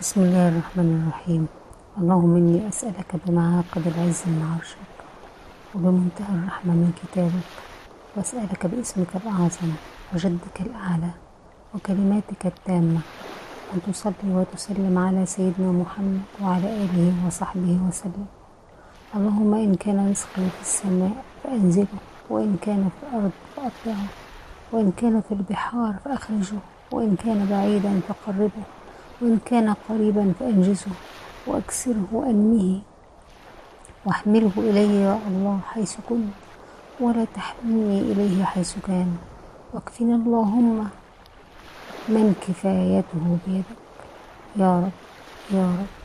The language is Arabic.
بسم الله الرحمن الرحيم. اللهم إني أسألك بمعاقد العز من عرشك وبمنتهى الرحمة من كتابك وأسألك باسمك الأعظم وجدك الأعلى وكلماتك التامة أن تصلي وتسلم على سيدنا محمد وعلى آله وصحبه وسلم. اللهم إن كان رزقي في السماء فأنزله وإن كان في الأرض فأطلعه وإن كان في البحار فأخرجه وإن كان بعيدا فقربه. وإن كان قريبا فأنجزه وأكسره وأنمه. واحمله إلي يا الله حيث كنت ولا تحملني إليه حيث كان. واكفنا اللهم من كفايته بيدك. يا رب يا رب.